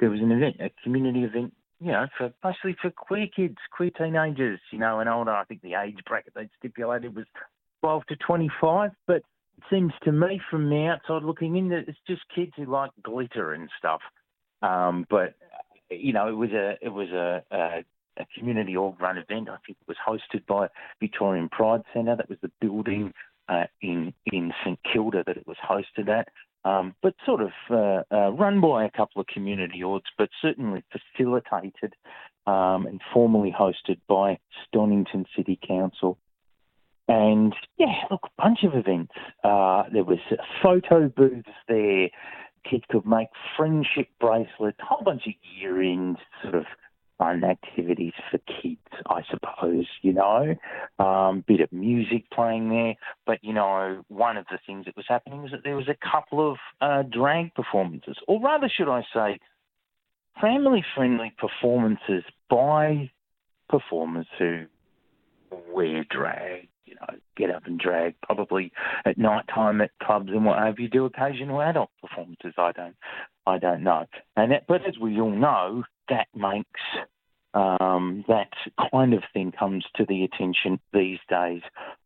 there was an event, a community event, you know, for mostly for queer kids, queer teenagers, you know, and older. I think the age bracket they stipulated was 12 to 25, but it seems to me from the outside looking in that it's just kids who like glitter and stuff. Um, but you know, it was a it was a, a, a community org run event. I think it was hosted by Victorian Pride Centre. That was the building uh, in in St Kilda that it was hosted at. Um, but sort of uh, uh, run by a couple of community orgs, but certainly facilitated um, and formally hosted by Stonnington City Council. And yeah, look, a bunch of events. Uh, there was photo booths there. Kids could make friendship bracelets, a whole bunch of year-end sort of fun activities for kids, I suppose, you know. Um, bit of music playing there. But, you know, one of the things that was happening was that there was a couple of uh, drag performances, or rather, should I say, family friendly performances by performers who wear drag, you know, get up and drag probably at night time at clubs and what have you. Do occasional adult performances. I don't, I don't know. And that, but as we all know, that makes um, that kind of thing comes to the attention these days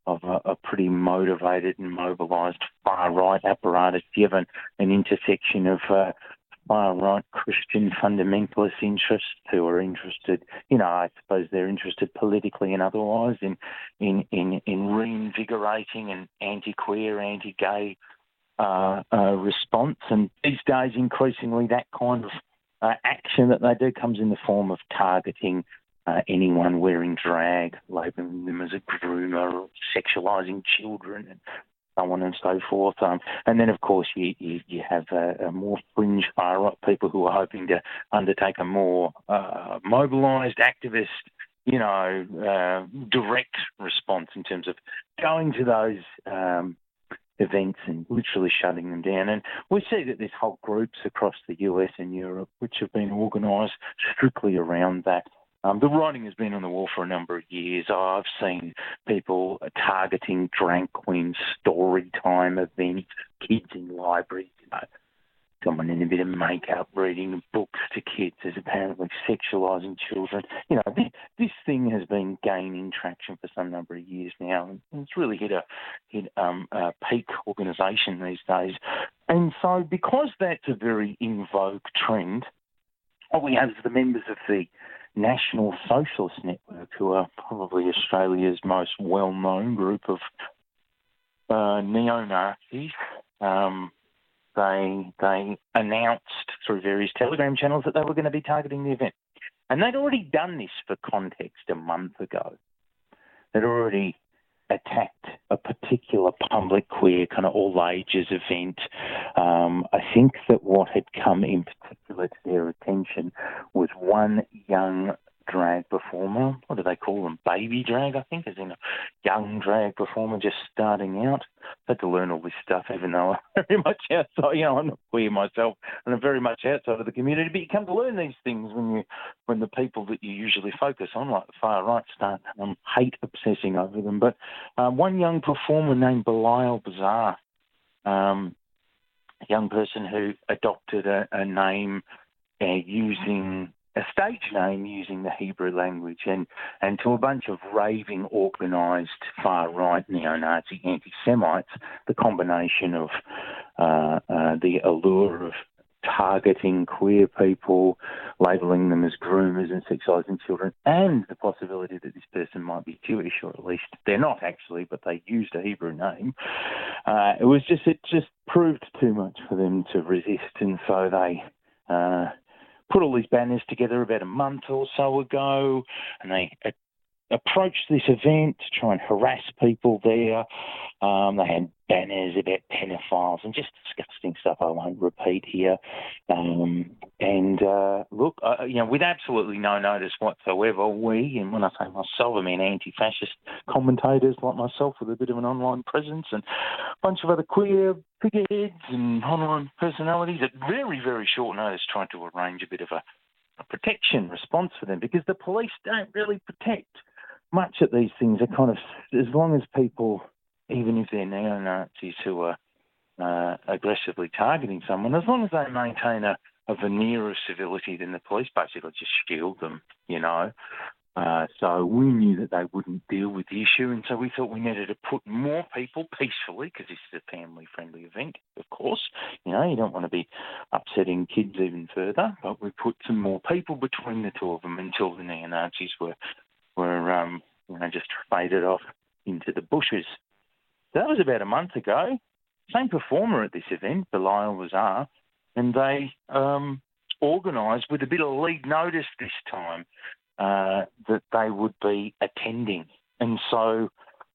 of a, a pretty motivated and mobilised far right apparatus, given an intersection of uh, far right Christian fundamentalist interests who are interested, you know, I suppose they're interested politically and otherwise in in in, in reinvigorating an anti-queer, anti-gay uh, uh, response. And these days, increasingly, that kind of uh, action that they do comes in the form of targeting uh, anyone wearing drag, labelling them as a groomer, or sexualising children, and so on and so forth. Um, and then, of course, you, you, you have a, a, more fringe far right people who are hoping to undertake a more uh, mobilised activist, you know, uh, direct response in terms of going to those um, events and literally shutting them down. And we see that there's whole groups across the US and Europe which have been organised strictly around that. Um, the writing has been on the wall for a number of years. I've seen people targeting drag queen story time events, kids in libraries, you know, someone in a bit of makeup reading books to kids is apparently sexualising children. You know, this, this thing has been gaining traction for some number of years now, and it's really hit a hit um, a peak organisation these days. And so, because that's a very in vogue trend, what we have is the members of the National Socialist Network, who are probably Australia's most well-known group of uh, neo-Nazis. Um, they they announced through various telegram channels that they were going to be targeting the event, and they'd already done this for context a month ago. They'd already attacked a particular public queer kind of all ages event. Um, I think that what had come in particular to their attention was one young drag performer. What do they call them? Baby drag, I think, as in a young drag performer just starting out. Had to learn all this stuff, even though I'm very much outside. You know, I'm not queer myself, and I'm very much outside of the community. But you come to learn these things when you, when the people that you usually focus on, like the far right, start um, hate obsessing over them. But um, one young performer named Belial Bazaar, um, a young person who adopted a, a name uh, using a stage name using the Hebrew language and, and to a bunch of raving, organised, far right neo Nazi anti Semites, the combination of uh, uh, the allure of targeting queer people, labelling them as groomers and sexualising children, and the possibility that this person might be Jewish, or at least they're not actually, but they used a Hebrew name. Uh, it was just, it just proved too much for them to resist, and so they. Uh, put all these banners together about a month or so ago, and they approached this event to try and harass people there. Um, they had banners about pedophiles and just disgusting stuff I won't repeat here. Um, and uh, look, uh, you know, with absolutely no notice whatsoever, we, and when I say myself, I mean anti-fascist commentators like myself with a bit of an online presence and a bunch of other queer figureheads and online personalities at very, very short notice trying to arrange a bit of a protection response for them because the police don't really protect much at these things are kind of as long as people, even if they're neo Nazis who are uh, aggressively targeting someone, as long as they maintain a, a veneer of civility than the police basically just shield them, you know. Uh, so we knew that they wouldn't deal with the issue, and so we thought we needed to put more people peacefully, because this is a family-friendly event, of course. You know, you don't want to be upsetting kids even further, but we put some more people between the two of them until the neo-Nazis were, were um, you know, just faded off into the bushes. That was about a month ago. Same performer at this event, Belial Wazar, and they um, organised with a bit of lead notice this time uh, that they would be attending. And so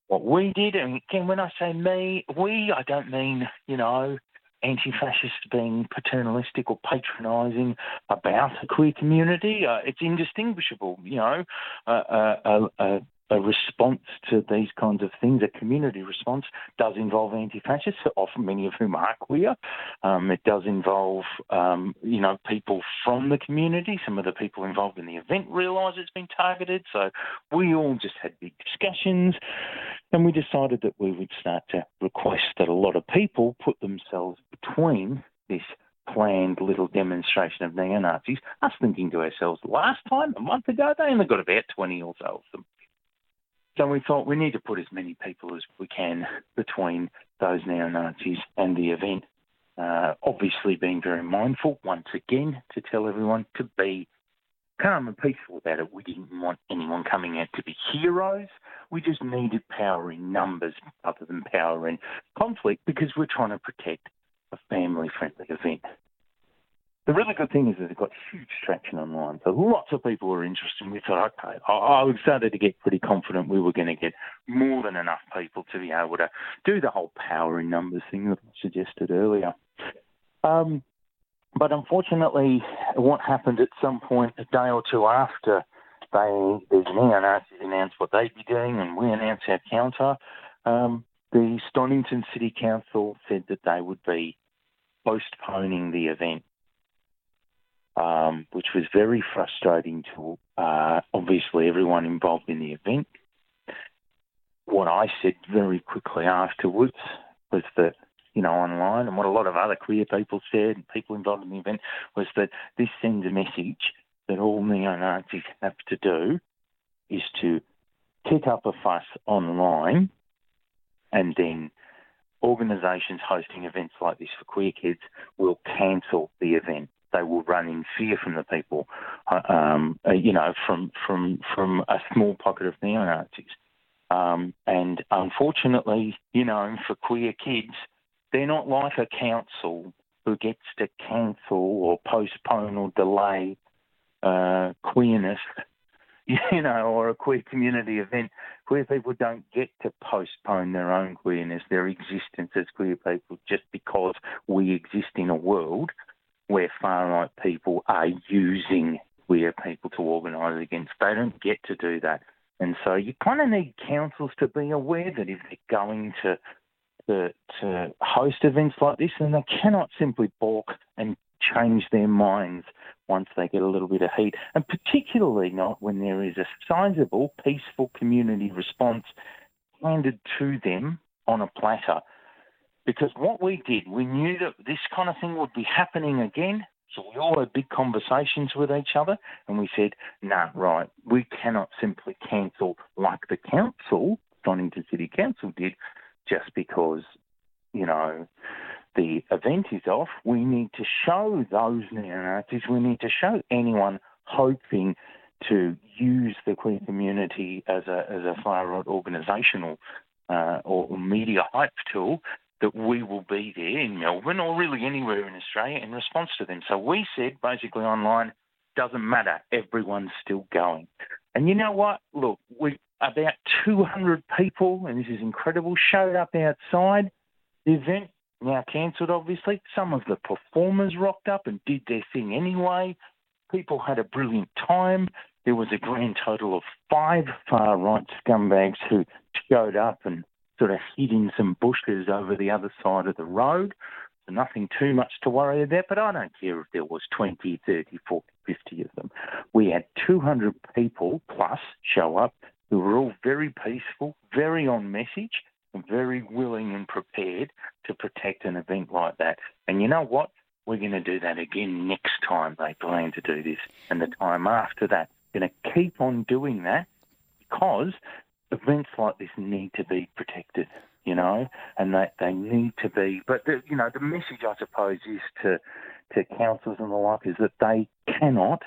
what we did, and again, when I say me, we, I don't mean, you know, anti-fascists being paternalistic or patronising about the queer community. Uh, it's indistinguishable, you know. Uh, uh, uh a response to these kinds of things, a community response, does involve anti-fascists, often many of whom are queer. Um, it does involve, um, you know, people from the community. Some of the people involved in the event realise it's been targeted. So we all just had big discussions, and we decided that we would start to request that a lot of people put themselves between this planned little demonstration of neo-Nazis, us thinking to ourselves, last time, a month ago, they only got about 20 or so of them. We thought we need to put as many people as we can between those neo Nazis and the event. Uh, obviously, being very mindful once again to tell everyone to be calm and peaceful about it. We didn't want anyone coming out to be heroes. We just needed power in numbers other than power in conflict because we're trying to protect a family friendly event the really good thing is that it got huge traction online. So lots of people were interested. We thought, okay, I, I started to get pretty confident we were going to get more than enough people to be able to do the whole power in numbers thing that I suggested earlier. Um, but unfortunately, what happened at some point a day or two after they, the neo-Nazis announced what they'd be doing and we announced our counter, um, the Stonnington City Council said that they would be postponing the event um, which was very frustrating to uh, obviously everyone involved in the event. What I said very quickly afterwards was that, you know, online, and what a lot of other queer people said, and people involved in the event, was that this sends a message that all neo Nazis have to do is to kick up a fuss online and then organisations hosting events like this for queer kids will cancel the event they will run in fear from the people, uh, um, uh, you know, from from from a small pocket of neo Nazis. Um, and unfortunately, you know, for queer kids, they're not like a council who gets to cancel or postpone or delay uh, queerness, you know, or a queer community event. Queer people don't get to postpone their own queerness, their existence as queer people, just because we exist in a world where far right people are using queer people to organise against. They don't get to do that. And so you kind of need councils to be aware that if they're going to, to, to host events like this, then they cannot simply balk and change their minds once they get a little bit of heat, and particularly not when there is a sizable, peaceful community response handed to them on a platter because what we did, we knew that this kind of thing would be happening again. So we all had big conversations with each other and we said, nah, right, we cannot simply cancel like the council, Stonnington City Council did, just because, you know, the event is off. We need to show those neo-Nazis, we need to show anyone hoping to use the queer community as a, as a far right organisational uh, or media hype tool that we will be there in Melbourne or really anywhere in Australia in response to them. So we said basically online, doesn't matter, everyone's still going. And you know what? Look, we about 200 people, and this is incredible, showed up outside the event. Now cancelled, obviously. Some of the performers rocked up and did their thing anyway. People had a brilliant time. There was a grand total of five far right scumbags who showed up and sort of hid in some bushes over the other side of the road. So nothing too much to worry about, but I don't care if there was 20, 30, 40, 50 of them. We had 200 people plus show up who were all very peaceful, very on message, and very willing and prepared to protect an event like that. And you know what? we're going to do that again next time they plan to do this, and the time after that. We're going to keep on doing that because events like this need to be protected, you know, and that they need to be. But the, you know, the message I suppose is to to councils and the like is that they cannot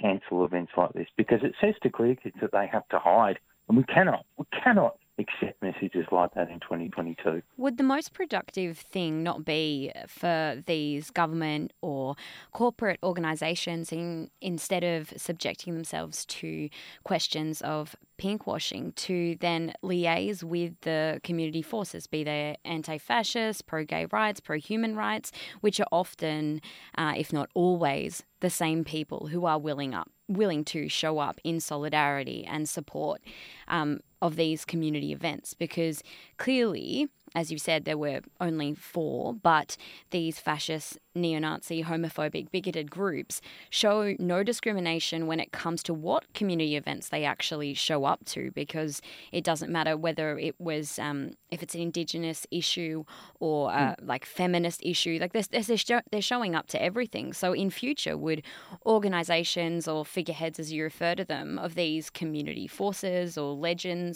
cancel events like this because it says to clear kids that they have to hide, and we cannot, we cannot accept messages like that in 2022. Would the most productive thing not be for these government or corporate organisations, in, instead of subjecting themselves to questions of pinkwashing, to then liaise with the community forces, be they anti fascist, pro gay rights, pro human rights, which are often, uh, if not always, the same people who are willing up willing to show up in solidarity and support um, of these community events because clearly as you said, there were only four, but these fascist, neo Nazi, homophobic, bigoted groups show no discrimination when it comes to what community events they actually show up to because it doesn't matter whether it was, um, if it's an Indigenous issue or uh, mm. like feminist issue, like they're, they're, they're showing up to everything. So in future, would organizations or figureheads, as you refer to them, of these community forces or legends,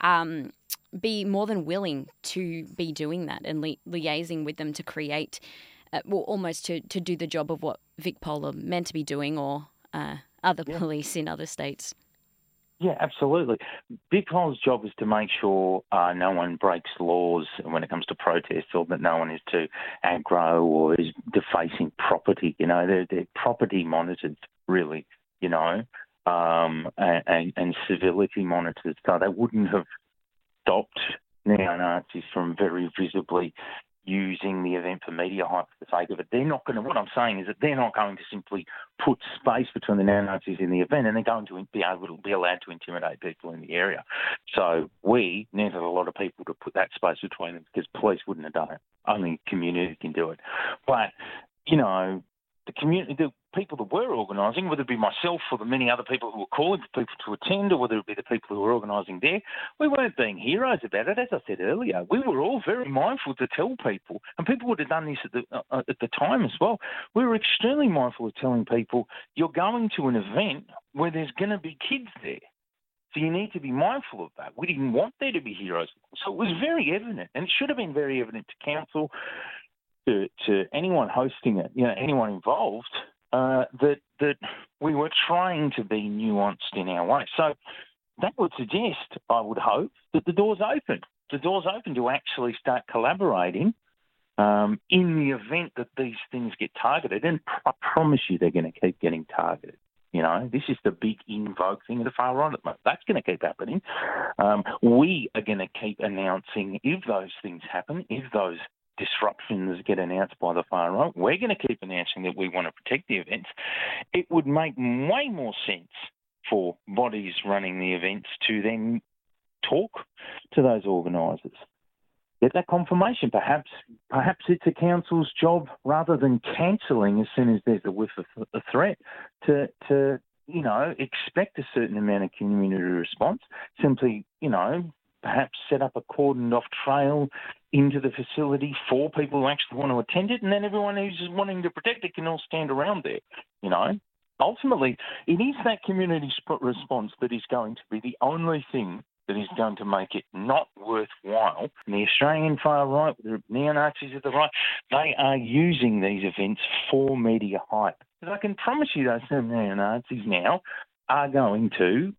um, be more than willing to be doing that and li- liaising with them to create, uh, well, almost to, to do the job of what VicPol are meant to be doing or uh, other yeah. police in other states. Yeah, absolutely. VicPol's job is to make sure uh, no one breaks laws when it comes to protests, or that no one is too aggro or is defacing property. You know, they're, they're property monitored, really. You know, um, and, and, and civility monitors. So they wouldn't have stopped neo Nazis from very visibly using the event for media hype for the sake of it. They're not going to, what I'm saying is that they're not going to simply put space between the neo Nazis in the event and they're going to be able to be allowed to intimidate people in the area. So we needed a lot of people to put that space between them because police wouldn't have done it. Only community can do it. But, you know, the community, the people that were organising, whether it be myself or the many other people who were calling for people to attend, or whether it be the people who were organising there, we weren't being heroes about it. As I said earlier, we were all very mindful to tell people, and people would have done this at the uh, at the time as well. We were extremely mindful of telling people, you're going to an event where there's going to be kids there. So you need to be mindful of that. We didn't want there to be heroes. So it was very evident, and it should have been very evident to council, to, to anyone hosting it, you know, anyone involved, uh, that that we were trying to be nuanced in our way. So that would suggest, I would hope, that the door's open. The door's open to actually start collaborating um, in the event that these things get targeted. And I promise you, they're going to keep getting targeted. You know, this is the big invoke thing of the far right at the moment. That's going to keep happening. Um, we are going to keep announcing if those things happen, if those disruptions get announced by the far right, we're going to keep announcing that we want to protect the events. It would make way more sense for bodies running the events to then talk to those organisers. Get that confirmation. Perhaps, perhaps it's a council's job rather than cancelling as soon as there's a whiff of a threat to to you know expect a certain amount of community response. Simply, you know, perhaps set up a cordoned off trail into the facility for people who actually want to attend it, and then everyone who's wanting to protect it can all stand around there. You know, ultimately, it is that community response that is going to be the only thing that is going to make it not worthwhile. And the Australian far right, the neo Nazis of the right, they are using these events for media hype. But I can promise you, those neo Nazis now are going to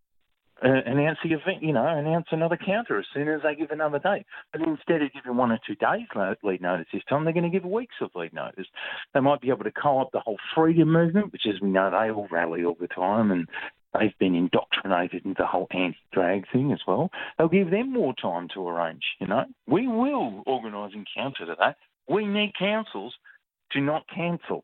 announce the event, you know, announce another counter as soon as they give another date. But instead of giving one or two days lead notice this time, they're going to give weeks of lead notice. They might be able to co-opt the whole freedom movement, which, as we know, they all rally all the time and they've been indoctrinated into the whole anti-drag thing as well. They'll give them more time to arrange, you know. We will organise and counter to that. We need councils to not cancel